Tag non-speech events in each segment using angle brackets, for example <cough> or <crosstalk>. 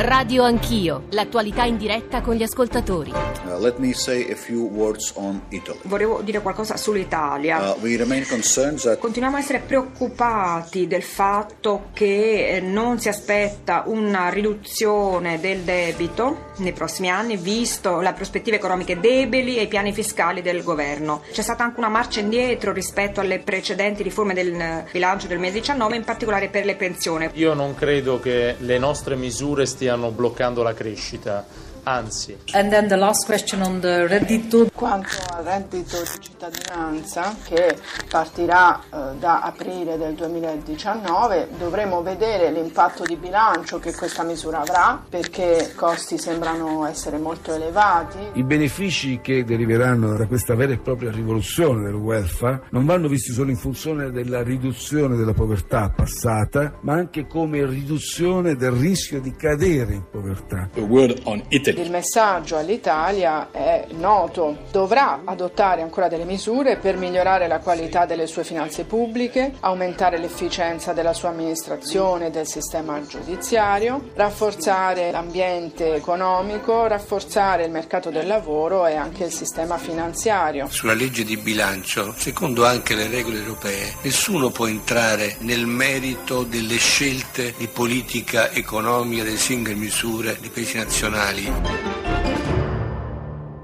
Radio Anch'io, l'attualità in diretta con gli ascoltatori. Uh, let me say a few words on Italy. Volevo dire qualcosa sull'Italia. Uh, we remain concerned that Continuiamo a essere preoccupati del fatto che eh, non si aspetta una riduzione del debito nei prossimi anni, visto le prospettive economiche deboli e i piani fiscali del governo. C'è stata anche una marcia indietro rispetto alle precedenti riforme del eh, bilancio del 2019, in particolare per le pensioni. Io non credo che le nostre misure stiano bloccando la crescita, anzi. And then the last question on the reddito. Quanto al reddito di cittadinanza che partirà eh, da aprile del 2019, dovremo vedere l'impatto di bilancio che questa misura avrà perché i costi sembrano essere molto elevati. I benefici che deriveranno da questa vera e propria rivoluzione del welfare non vanno visti solo in funzione della riduzione della povertà passata, ma anche come riduzione del rischio di cadere in povertà. A word on Italy. Il messaggio all'Italia è noto, dovrà adottare ancora delle misure per migliorare la qualità delle sue finanze pubbliche, aumentare l'efficienza della sua amministrazione e del sistema giudiziario, rafforzare l'ambiente economico, rafforzare il mercato del lavoro e anche il sistema finanziario. Sulla legge di bilancio, secondo anche le regole europee, nessuno può entrare nel merito delle scelte di politica economica delle singole misure dei paesi nazionali.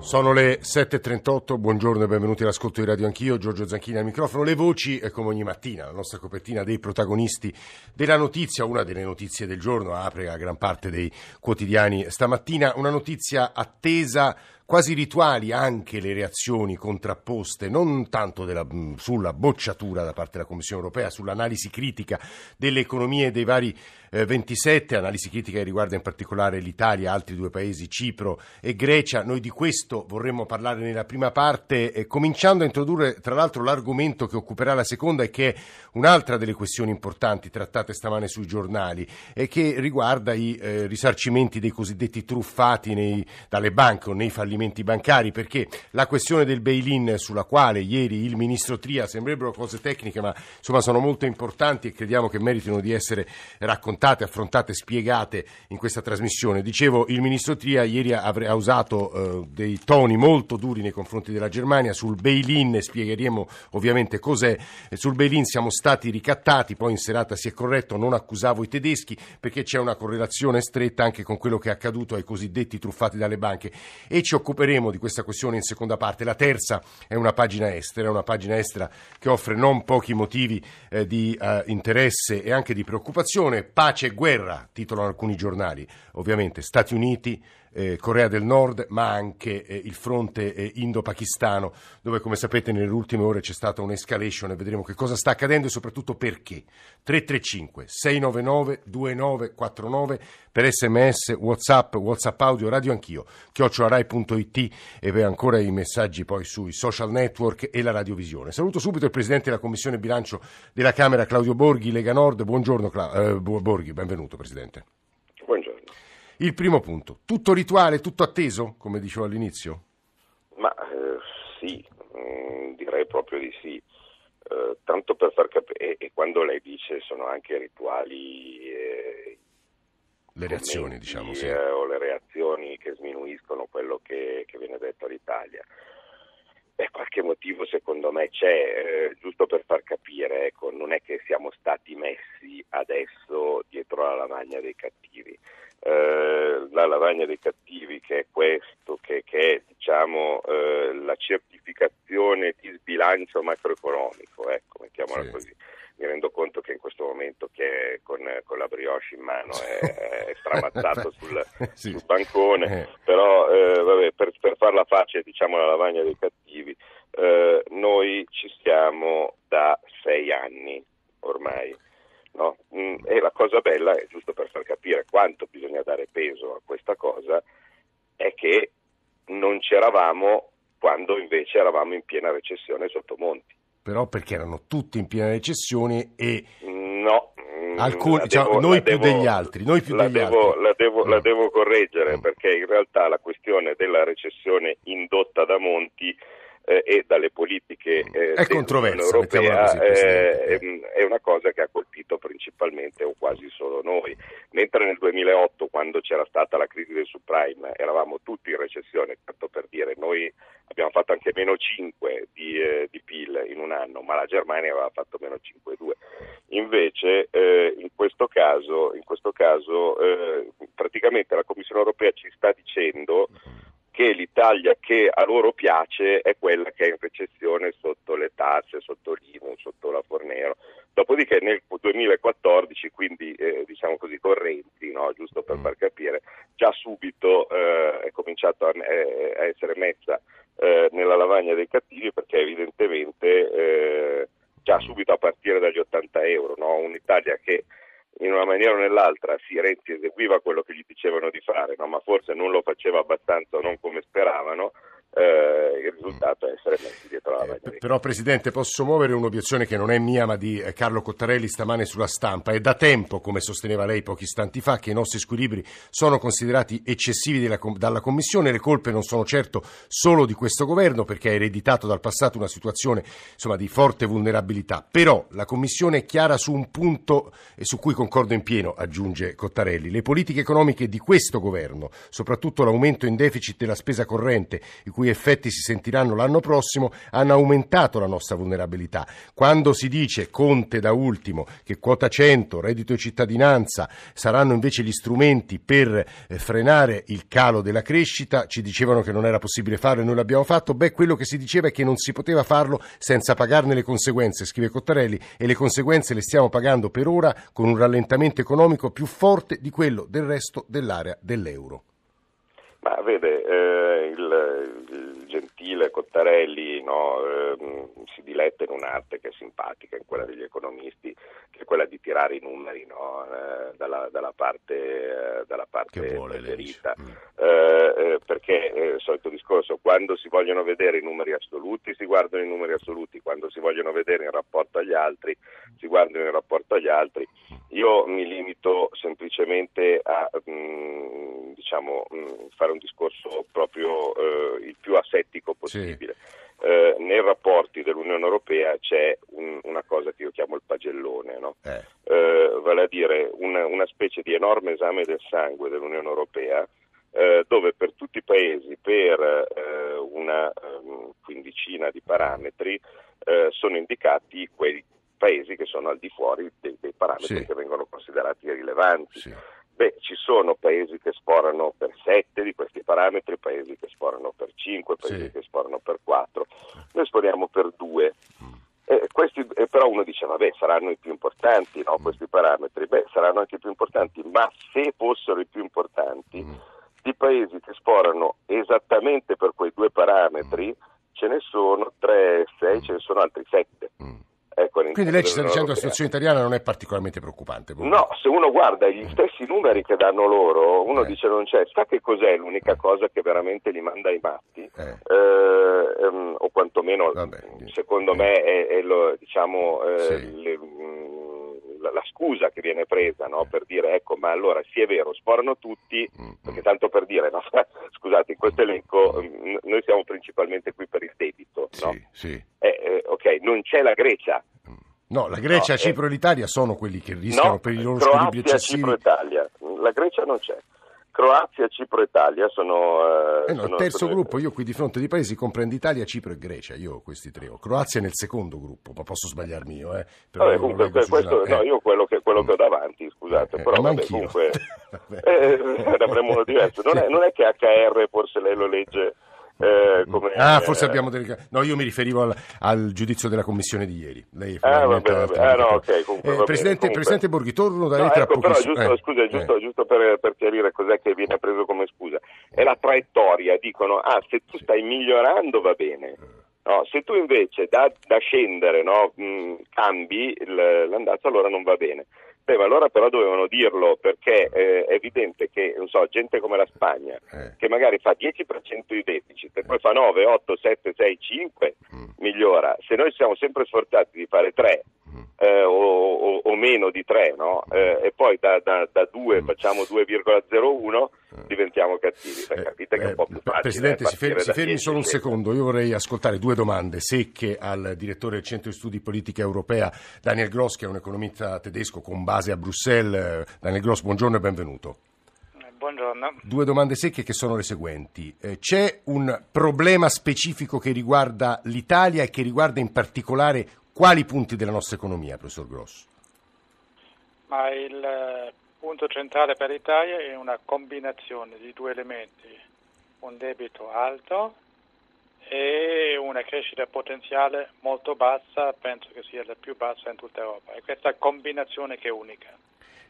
Sono le 7.38, buongiorno e benvenuti all'ascolto di Radio Anch'io, Giorgio Zanchini al microfono. Le voci, è come ogni mattina, la nostra copertina dei protagonisti della notizia, una delle notizie del giorno, apre a gran parte dei quotidiani stamattina, una notizia attesa quasi rituali anche le reazioni contrapposte, non tanto della, sulla bocciatura da parte della Commissione europea, sull'analisi critica delle economie dei vari eh, 27, analisi critica che riguarda in particolare l'Italia, altri due paesi, Cipro e Grecia. Noi di questo vorremmo parlare nella prima parte, eh, cominciando a introdurre tra l'altro l'argomento che occuperà la seconda e che è un'altra delle questioni importanti trattate stamane sui giornali e che riguarda i eh, risarcimenti dei cosiddetti truffati nei, dalle banche o nei fallimenti fallimenti bancari, perché la questione del bail-in sulla quale ieri il ministro Tria, sembrerebbero cose tecniche, ma insomma sono molto importanti e crediamo che meritino di essere raccontate, affrontate, spiegate in questa trasmissione. Dicevo, il ministro Tria ieri ha usato eh, dei toni molto duri nei confronti della Germania sul bail-in, spiegheremo ovviamente cos'è. Sul bail-in siamo stati ricattati, poi in serata si è corretto, non accusavo i tedeschi perché c'è una correlazione stretta anche con quello che è accaduto ai cosiddetti truffati dalle banche e ci occuperemo di questa questione in seconda parte. La terza è una pagina estera, una pagina estera che offre non pochi motivi eh, di eh, interesse e anche di preoccupazione. Pace e guerra, titolano alcuni giornali. Ovviamente Stati Uniti, eh, Corea del Nord, ma anche eh, il fronte eh, indo-pakistano, dove come sapete nelle ultime ore c'è stata un'escalation e vedremo che cosa sta accadendo e soprattutto perché. 335 699 2949 per sms, whatsapp, whatsapp audio, radio anch'io, chiocciolarai.it e ancora i messaggi poi sui social network e la radiovisione. Saluto subito il Presidente della Commissione Bilancio della Camera, Claudio Borghi, Lega Nord. Buongiorno eh, Borghi, benvenuto Presidente. Il primo punto, tutto rituale, tutto atteso, come dicevo all'inizio? Ma eh, sì, mm, direi proprio di sì. Eh, tanto per far capire, e, quando lei dice sono anche rituali... Eh, le reazioni, diciamo, sì. Eh, o le reazioni che sminuiscono quello che, che viene detto all'Italia. Beh, qualche motivo secondo me c'è, eh, giusto per far capire, ecco, non è che siamo stati messi adesso dietro la lavagna dei cattivi. Eh, la lavagna dei cattivi che è questo, che, che è diciamo, eh, la certificazione di sbilancio macroeconomico, ecco, mettiamola sì. così. Mi rendo conto che in questo momento che con, con la brioche in mano è, è stramazzato sul, sì. sul bancone, eh. però eh, vabbè, per, per farla facile diciamo la lavagna dei cattivi, eh, noi ci stiamo da sei anni ormai No? Mm, e la cosa bella, è giusto per far capire quanto bisogna dare peso a questa cosa, è che non c'eravamo quando invece eravamo in piena recessione sotto Monti. Però perché erano tutti in piena recessione e... No, Alcuni, cioè, devo, noi più devo, degli altri, noi più la degli devo, altri. La devo, mm. la devo correggere mm. perché in realtà la questione della recessione indotta da Monti eh, e dalle politiche eh, europea così, eh, è una cosa che ha colpito principalmente o quasi solo noi. Mentre nel 2008, quando c'era stata la crisi del subprime, eravamo tutti in recessione, tanto per dire, noi abbiamo fatto anche meno 5 di, eh, di PIL in un anno, ma la Germania aveva fatto meno 5,2. Invece eh, in questo caso, in questo caso eh, praticamente la Commissione europea ci sta dicendo l'Italia che a loro piace è quella che è in recessione sotto le tasse, sotto l'IMU, sotto la Fornero. Dopodiché nel 2014, quindi eh, diciamo così correnti, no? giusto per far capire, già subito eh, è cominciato a, eh, a essere messa eh, nella lavagna dei cattivi perché evidentemente eh, già subito a partire dagli 80 euro, no? un'Italia che in una maniera o nell'altra sì, Renzi eseguiva quello che gli dicevano di fare, no? ma forse non lo faceva abbastanza o non come speravano, eh, il risultato è essere messi dietro la lavagna. Eh, però Presidente posso muovere un'obiezione che non è mia ma di eh, Carlo Cottarelli stamane sulla stampa. È da tempo, come sosteneva lei pochi istanti fa, che i nostri squilibri sono considerati eccessivi dalla Commissione. Le colpe non sono certo solo di questo governo perché ha ereditato dal passato una situazione insomma, di forte vulnerabilità. Però la Commissione è chiara su un punto e su cui concordo in pieno, aggiunge Cottarelli. Le politiche economiche di questo governo, soprattutto l'aumento in deficit della spesa corrente, i cui effetti si sentiranno l'anno prossimo, hanno aumentato la nostra vulnerabilità. Quando si dice, Conte da ultimo, che quota 100, reddito e cittadinanza saranno invece gli strumenti per eh, frenare il calo della crescita, ci dicevano che non era possibile farlo e noi l'abbiamo fatto, beh quello che si diceva è che non si poteva farlo senza pagarne le conseguenze, scrive Cottarelli, e le conseguenze le stiamo pagando per ora con un rallentamento economico più forte di quello del resto dell'area dell'euro. Ma vede, eh, il, il, gentile Cottarelli no, eh, si diletta in un'arte che è simpatica, in quella degli economisti, che è quella di tirare i numeri no, eh, dalla, dalla, parte, eh, dalla parte preferita. Mm. perché il solito discorso, quando si vogliono vedere i numeri assoluti si guardano i numeri assoluti, quando si vogliono vedere in rapporto agli altri si guardano in rapporto agli altri. Io mi limito semplicemente a mh, diciamo, mh, fare un discorso proprio eh, il più asettico possibile. Sì. Eh, nei rapporti dell'Unione Europea c'è un, una cosa che io chiamo il pagellone, no? eh. Eh, vale a dire una, una, specie di enorme esame del sangue dell'Unione Europea eh, dove per tutti i paesi, per una um, quindicina di parametri, sono indicati quei paesi che sono al di fuori dei, dei parametri sì. che vengono considerati rilevanti. Sì. Beh, ci sono paesi che sporano per 7 di questi parametri, paesi che sporano per 5, paesi sì. che sporano per 4. Noi sporiamo per 2. Mm. Eh, questi, eh, però uno dice, vabbè, saranno i più importanti no, mm. questi parametri. Beh, saranno anche i più importanti, ma se fossero i più importanti, mm. di paesi che sporano esattamente per quei due parametri, mm. ce ne sono 3, 6, ce ne sono altri 7. Mm. Quindi lei ci sta dicendo che la situazione italiana non è particolarmente preocupante? Comunque. No, se uno guarda gli stessi numeri che danno loro, uno eh. dice non c'è, sa che cos'è l'unica eh. cosa che veramente li manda ai matti? Eh. Eh, ehm, o quantomeno, Vabbè, secondo eh. me, è, è lo, diciamo, eh, sì. le, la, la, scusa che viene presa no? per dire ecco ma allora sì è vero sporano tutti mm, mm. perché tanto per dire no? <laughs> scusate in questo elenco mm, noi siamo principalmente qui per il debito sì, no? sì. Eh, eh, ok non c'è la Grecia No, la Grecia, no, Cipro e l'Italia sono quelli che rischiano no, per i loro Croazia, squilibri eccessivi. Cipro Italia. La Grecia non c'è. Croazia, Cipro eItalia sono... Eh, eh no, sono, il terzo sono... gruppo, io qui di fronte di paesi comprendo Italia, Cipro e Grecia, io ho questi tre. Ho Croazia nel secondo gruppo, ma posso sbagliarmi io, eh. Però vabbè, comunque, questo, no, io quello che, quello che ho davanti, scusate, eh, però vabbè, comunque <laughs> eh, <laughs> avremo uno diverso. Non è, non è che HR forse lei lo legge eh, come, ah, forse abbiamo delicato. No, io mi riferivo al, al, giudizio della commissione di ieri. Lei ah, vabbè, vabbè. Ah, no, okay, comunque, eh, Presidente. Presidente Borghi, torno da lei no, tra ecco, però, giusto, eh, scusa, giusto, eh. giusto per, per, chiarire cos'è che viene preso come scusa. È la traiettoria, dicono, ah, se tu stai migliorando va bene. No, se tu invece da, da scendere no, mh, cambi l'andazzo allora non va bene. Beh, ma allora però dovevano dirlo perché eh, è evidente che, non so, gente come la Spagna, eh. che magari fa 10% di deficit e poi fa 9, 8, 7, 6, 5, mm. migliora. Se noi siamo sempre sforzati di fare 3 eh, o, o, o, meno di 3, no? Eh, e poi da, da, da 2 facciamo 2,01 diventiamo cattivi. Beh, capite che è un po' più facile. Presidente, si fermi, si fermi solo un 10. secondo. Io vorrei ascoltare due domande secche al direttore del Centro di Studi Politica Europea, Daniel Gross, che è un economista tedesco con base a Bruxelles. Daniel Gross, buongiorno e benvenuto. Buongiorno. Due domande secche che sono le seguenti. Eh, c'è un problema specifico che riguarda l'Italia e che riguarda in particolare quali punti della nostra economia, professor Gross? Ma il eh, punto centrale per l'Italia è una combinazione di due elementi, un debito alto e una crescita potenziale molto bassa, penso che sia la più bassa in tutta Europa. È questa combinazione che è unica.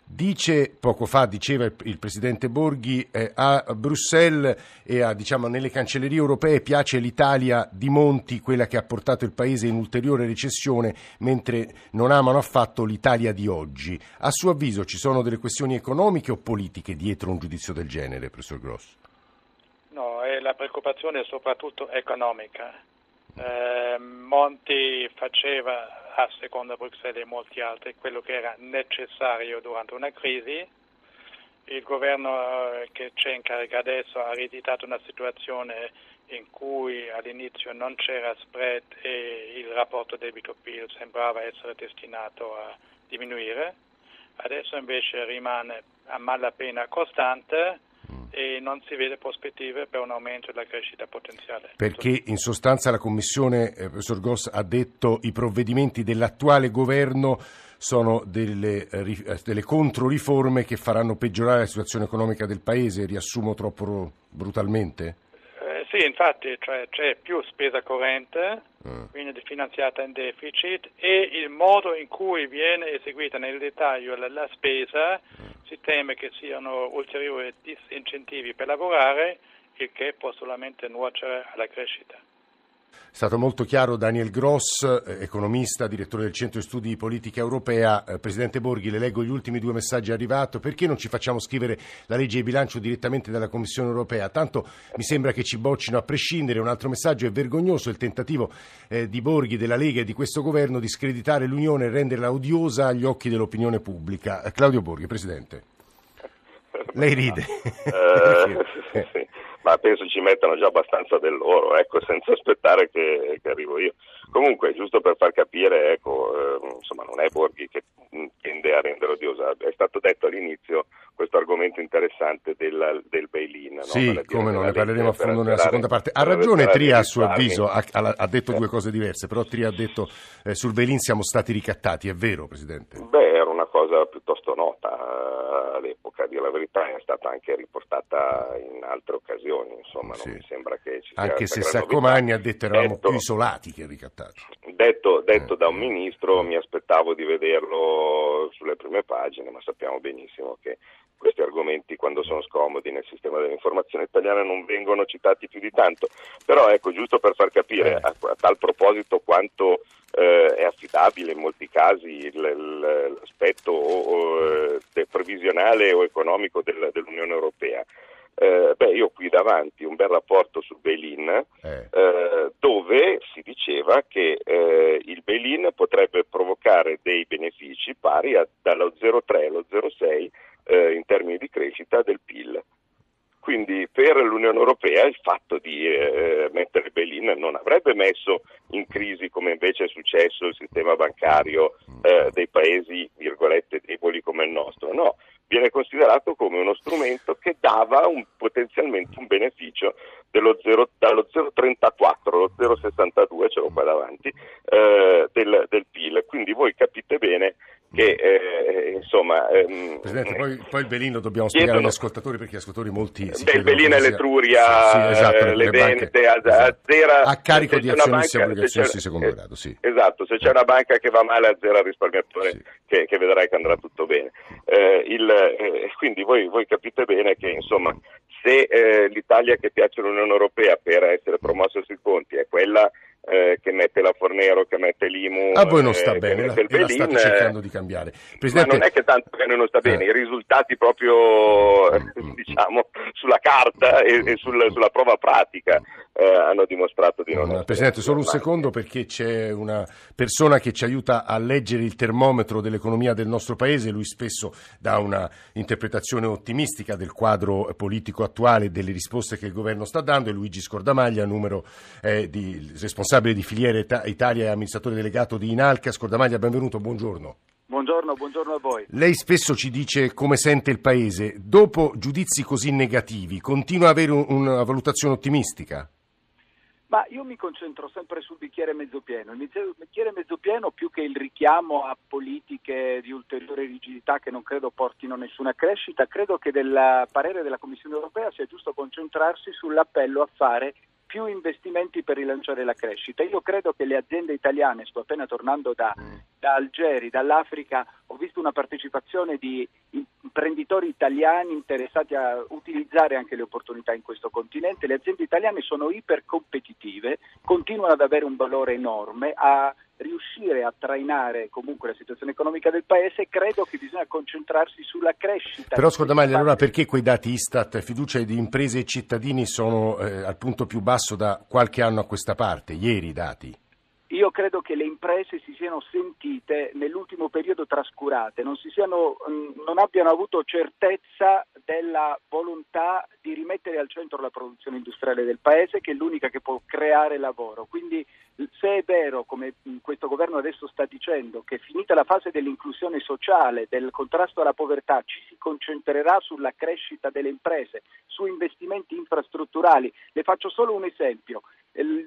Dice, poco fa diceva il, Presidente Borghi, eh, a Bruxelles e a, diciamo, nelle cancellerie europee piace l'Italia di Monti, quella che ha portato il Paese in ulteriore recessione, mentre non amano affatto l'Italia di oggi. A suo avviso ci sono delle questioni economiche o politiche dietro un giudizio del genere, Professor Gross? No, e la preoccupazione è soprattutto economica. Eh, Monti faceva a seconda Bruxelles e molti altri quello che era necessario durante una crisi. Il governo eh, che c'è in carica adesso ha ereditato una situazione in cui all'inizio non c'era spread e il rapporto debito-PIL sembrava essere destinato a diminuire. Adesso invece rimane a malapena costante e non si vede prospettive per un aumento della crescita potenziale. Perché in sostanza la Commissione, eh, professor Goss, ha detto i provvedimenti dell'attuale governo sono delle, eh, delle controriforme che faranno peggiorare la situazione economica del Paese, riassumo troppo brutalmente? Eh, sì, infatti cioè, c'è più spesa corrente, mm. quindi finanziata in deficit, e il modo in cui viene eseguita nel dettaglio la, la spesa mm. si teme che siano ulteriori disincentivi per lavorare, il che può solamente nuocere alla crescita. È stato molto chiaro Daniel Gross, economista, direttore del Centro di Studi di Politica Europea. Eh, Presidente Borghi, le leggo gli ultimi due messaggi arrivati. Perché non ci facciamo scrivere la legge di bilancio direttamente dalla Commissione Europea? Tanto mi sembra che ci boccino a prescindere. Un altro messaggio è vergognoso il tentativo eh, di Borghi, della Lega e di questo governo di screditare l'Unione e renderla odiosa agli occhi dell'opinione pubblica. Eh, Claudio Borghi, Presidente. <laughs> Lei ride. Eh, <laughs> sì ma penso ci mettano già abbastanza del loro, ecco, senza <laughs> aspettare che, che arrivo io. Comunque, giusto per far capire, ecco, eh, insomma, non è Borghi che tende a rendere odiosa, è stato detto all'inizio questo argomento interessante del, del bail-in. Sì, no? come no, ne parleremo a fondo nella seconda parte. Ha ragione Tria a suo avviso, ha, ha, detto due cose diverse, però Tria ha detto eh, sul bail-in siamo stati ricattati, è vero Presidente? Beh, era una cosa piuttosto nota uh, all'epoca, a dire la verità, stata anche riportata in altre occasioni, insomma, sì. non mi sembra che ci sia Anche se Saccomagni ha detto eravamo detto, più isolati che ricattati. Detto, detto eh. da un ministro, mi aspettavo di vederlo sulle prime pagine, ma sappiamo benissimo che questi argomenti quando sono scomodi nel sistema dell'informazione italiana non vengono citati più di tanto. Però ecco, giusto per far capire a, a tal proposito quanto eh, è affidabile in molti casi il, il, l'aspetto o, o, previsionale o economico del, dell'Unione Europea. Eh, beh, io ho qui davanti un bel rapporto sul bail-in eh. Eh, dove si diceva che eh, il bail-in potrebbe provocare dei benefici pari a, dallo 0,3 allo 0,6 eh, in termini di crescita del PIL. Quindi per l'Unione Europea il fatto di eh, mettere bail-in non avrebbe messo in crisi come invece è successo il sistema bancario eh, dei paesi, virgolette, deboli come il nostro. No, viene considerato come uno strumento che dava un, potenzialmente un beneficio 0, dallo 0,34 allo 0,62, ce l'ho qua davanti, eh, del, del PIL. Quindi voi capite bene che eh, insomma ehm, Presidente poi, poi, il Belino dobbiamo spiegare agli ascoltatori perché gli ascoltatori molti si beh, il Belino è l'Etruria sì, sì, esatto, le, le Dente a, esatto. Zera a carico di azionisti e obbligazioni di secondo eh, grado sì. esatto se c'è una banca che va male a zero al risparmiatore sì. che, che, vedrai che andrà tutto bene eh, il, eh, quindi voi, voi, capite bene che insomma se eh, l'Italia che piace all'Unione Europea per essere promossa sui conti è quella eh, che mette la Fornero, che mette l'IMU. A voi non sta eh, bene, la, la state cercando di cambiare. Presidente... Ma non è che tanto che a noi non sta bene, eh. i risultati proprio mm, mm, mm. <laughs> diciamo sulla carta e, e sul, sulla prova pratica eh, hanno dimostrato di non... No, Presidente, solo un secondo perché c'è una persona che ci aiuta a leggere il termometro dell'economia del nostro Paese, lui spesso dà una interpretazione ottimistica del quadro politico attuale e delle risposte che il governo sta dando, è Luigi Scordamaglia, numero eh, di, responsabile di filiere Italia e amministratore delegato di Inalca. Scordamaglia, benvenuto, buongiorno. Buongiorno, buongiorno a voi. Lei spesso ci dice come sente il Paese. Dopo giudizi così negativi, continua ad avere un, una valutazione ottimistica? Ma io mi concentro sempre sul bicchiere mezzo pieno. Il bicchiere mezzo pieno, più che il richiamo a politiche di ulteriore rigidità che non credo portino nessuna crescita, credo che del parere della Commissione europea sia giusto concentrarsi sull'appello a fare più investimenti per rilanciare la crescita. Io credo che le aziende italiane, sto appena tornando da, da Algeri, dall'Africa, ho visto una partecipazione di imprenditori italiani interessati a utilizzare anche le opportunità in questo continente. Le aziende italiane sono ipercompetitive, continuano ad avere un valore enorme, a riuscire a trainare comunque la situazione economica del paese, credo che bisogna concentrarsi sulla crescita. Però Scordamaglia, allora perché quei dati Istat, fiducia di imprese e cittadini sono eh, al punto più basso da qualche anno a questa parte, ieri i dati? Io credo che le imprese si siano sentite nell'ultimo periodo trascurate, non, siano, mm, non, abbiano avuto certezza della volontà di rimettere al centro la produzione industriale del Paese, che è l'unica che può creare lavoro. Quindi se è vero, come questo governo adesso sta dicendo, che finita la fase dell'inclusione sociale, del contrasto alla povertà, ci si concentrerà sulla crescita delle imprese, su investimenti infrastrutturali, le faccio solo un esempio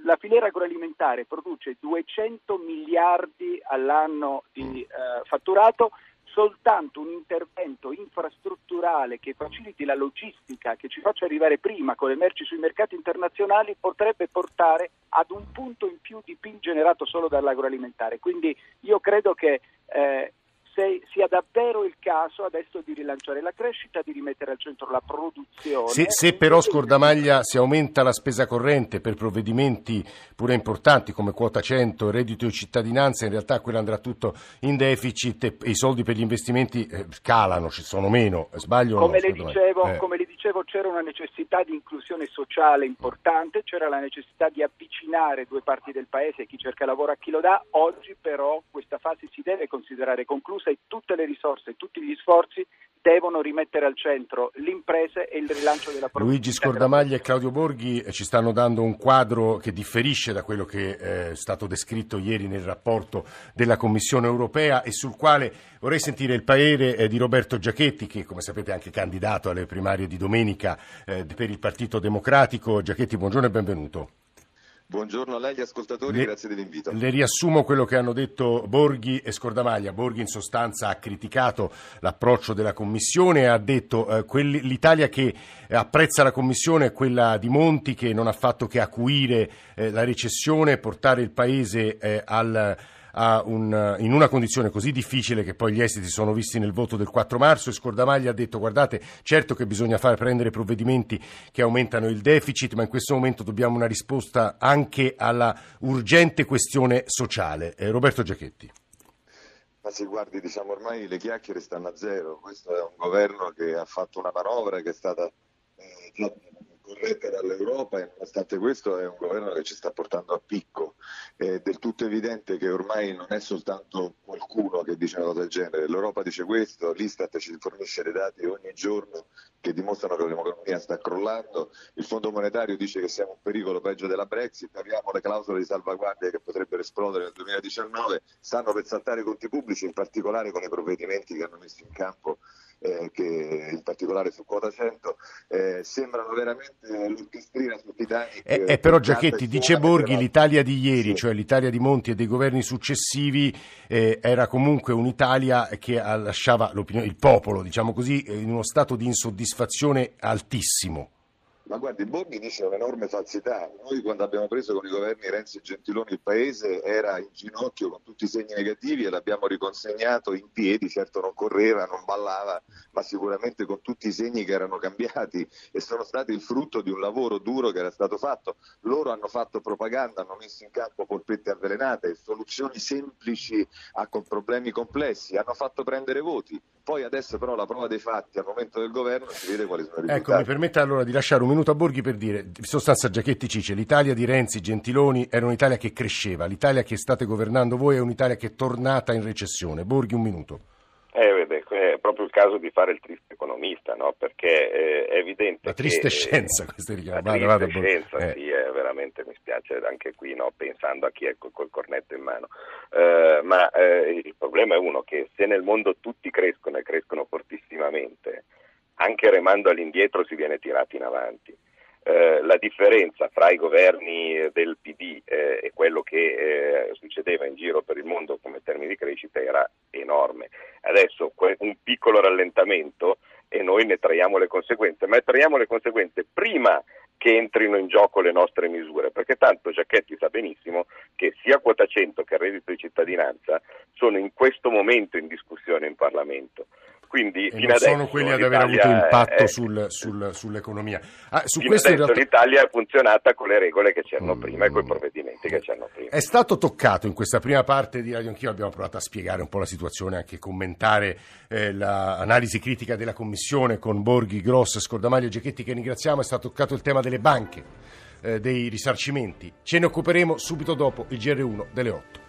la filiera agroalimentare produce 200 miliardi all'anno di eh, fatturato, soltanto un intervento infrastrutturale che faciliti la logistica, che ci faccia arrivare prima con le merci sui mercati internazionali, potrebbe portare ad un punto in più di PIL generato solo dall'agroalimentare. Quindi io credo che eh, se sia davvero il caso adesso di rilanciare la crescita, di rimettere al centro la produzione. Se, se però Scordamaglia si aumenta la spesa corrente per provvedimenti pure importanti come quota 100, reddito di cittadinanza, in realtà quello andrà tutto in deficit e, i soldi per gli investimenti eh, calano, ci sono meno. Sbaglio come, no, le dicevo, eh. come le dicevo c'era una necessità di inclusione sociale importante, c'era la necessità di avvicinare due parti del paese, chi cerca lavoro a chi lo dà, oggi però questa fase si deve considerare conclusa e tutte le risorse, tutti gli sforzi devono rimettere al centro l'impresa e il rilancio della produzione. Luigi Scordamaglia e Claudio Borghi ci stanno dando un quadro che differisce da quello che è stato descritto ieri nel rapporto della Commissione europea e sul quale vorrei sentire il parere di Roberto Giachetti, che come sapete è anche candidato alle primarie di domenica eh, per il Partito Democratico. Giachetti, buongiorno e benvenuto. Buongiorno a lei gli ascoltatori, le, grazie dell'invito. Le riassumo quello che hanno detto Borghi e Scordamaglia. Borghi in sostanza ha criticato l'approccio della Commissione e ha detto eh, quelli, l'Italia che apprezza la Commissione è quella di Monti che non ha fatto che acuire eh, la recessione portare il Paese eh, al un, in una condizione così difficile che poi gli esiti sono visti nel voto del 4 marzo e Scordamaglia ha detto guardate certo che bisogna fare prendere provvedimenti che aumentano il deficit ma in questo momento dobbiamo una risposta anche alla urgente questione sociale. Eh, Roberto Giachetti. Ma sì, guardi, diciamo ormai le chiacchiere stanno a zero. Questo è un governo che ha fatto una manovra che è stata eh, corretta dall'Europa e nonostante questo è un governo che ci sta portando a picco. È del tutto evidente che ormai non è soltanto qualcuno che dice una cosa del genere, l'Europa dice questo, l'Istat ci fornisce dei dati ogni giorno che dimostrano che l'economia sta crollando, il Fondo Monetario dice che siamo un pericolo peggio della Brexit, abbiamo le clausole di salvaguardia che potrebbero esplodere nel 2019, stanno per saltare i conti pubblici, in particolare con i provvedimenti che hanno messo in campo eh, che in particolare su quota 100 eh, sembrano veramente l'orchestrina su Titanic. Eh, eh però Giacchetti, dice Borghi, l'Italia di ieri, sì. cioè l'Italia di Monti e dei governi successivi, eh, era comunque un'Italia che lasciava il popolo, diciamo così, in uno stato di insoddisfazione altissimo. Ma guardi, Borghi dice un'enorme falsità. Noi quando abbiamo preso con i governi Renzi e Gentiloni il paese era in ginocchio con tutti i segni negativi e l'abbiamo riconsegnato in piedi, certo non correva, non ballava, ma sicuramente con tutti i segni che erano cambiati e sono stati il frutto di un lavoro duro che era stato fatto. Loro hanno fatto propaganda, hanno messo in campo polpette avvelenate, soluzioni semplici a problemi complessi, hanno fatto prendere voti Poi adesso però la prova dei fatti al momento del governo si vede quali sono i risultati. Ecco, mi permetta allora di lasciare un minuto a Borghi per dire, in sostanza Giachetti Cice, l'Italia di Renzi, Gentiloni era un'Italia che cresceva, l'Italia che state governando voi è un'Italia che è tornata in recessione. Borghi, un minuto. Eh, è proprio il caso di fare il triste economista, no? perché eh, è evidente La triste che... scienza, questa è La vada, triste vada, Borghi. scienza, Eh. sì, eh, veramente mi spiace anche qui, no? pensando a chi è col, col cornetto in mano. Eh, ma eh, il problema è uno che se nel mondo tutti crescono e crescono fortissimamente, anche remando all'indietro si viene tirati in avanti. Eh, la differenza fra i governi del PD eh, e quello che eh, succedeva in giro per il mondo come termini di crescita era enorme. Adesso que- un piccolo rallentamento e noi ne traiamo le conseguenze, ma traiamo le conseguenze prima che entrino in gioco le nostre misure, perché tanto Giacchetti sa benissimo che sia quota 100 che il reddito di cittadinanza sono in questo momento in discussione in Parlamento. Quindi E non sono quelli ad aver avuto impatto è- sul- sul- sull'economia. Ah, su questo realtà- l'Italia è funzionata con le regole che c'erano prima e con i provvedimenti che c'erano prima. È stato toccato in questa prima parte di Radio Anch'io, abbiamo provato a spiegare un po' la situazione, anche commentare eh, l'analisi critica della Commissione con Borghi, Gross, Scordamaglio e Giachetti che ringraziamo, è stato toccato il tema delle banche, eh, dei risarcimenti. Ce ne occuperemo subito dopo il GR1 delle 8.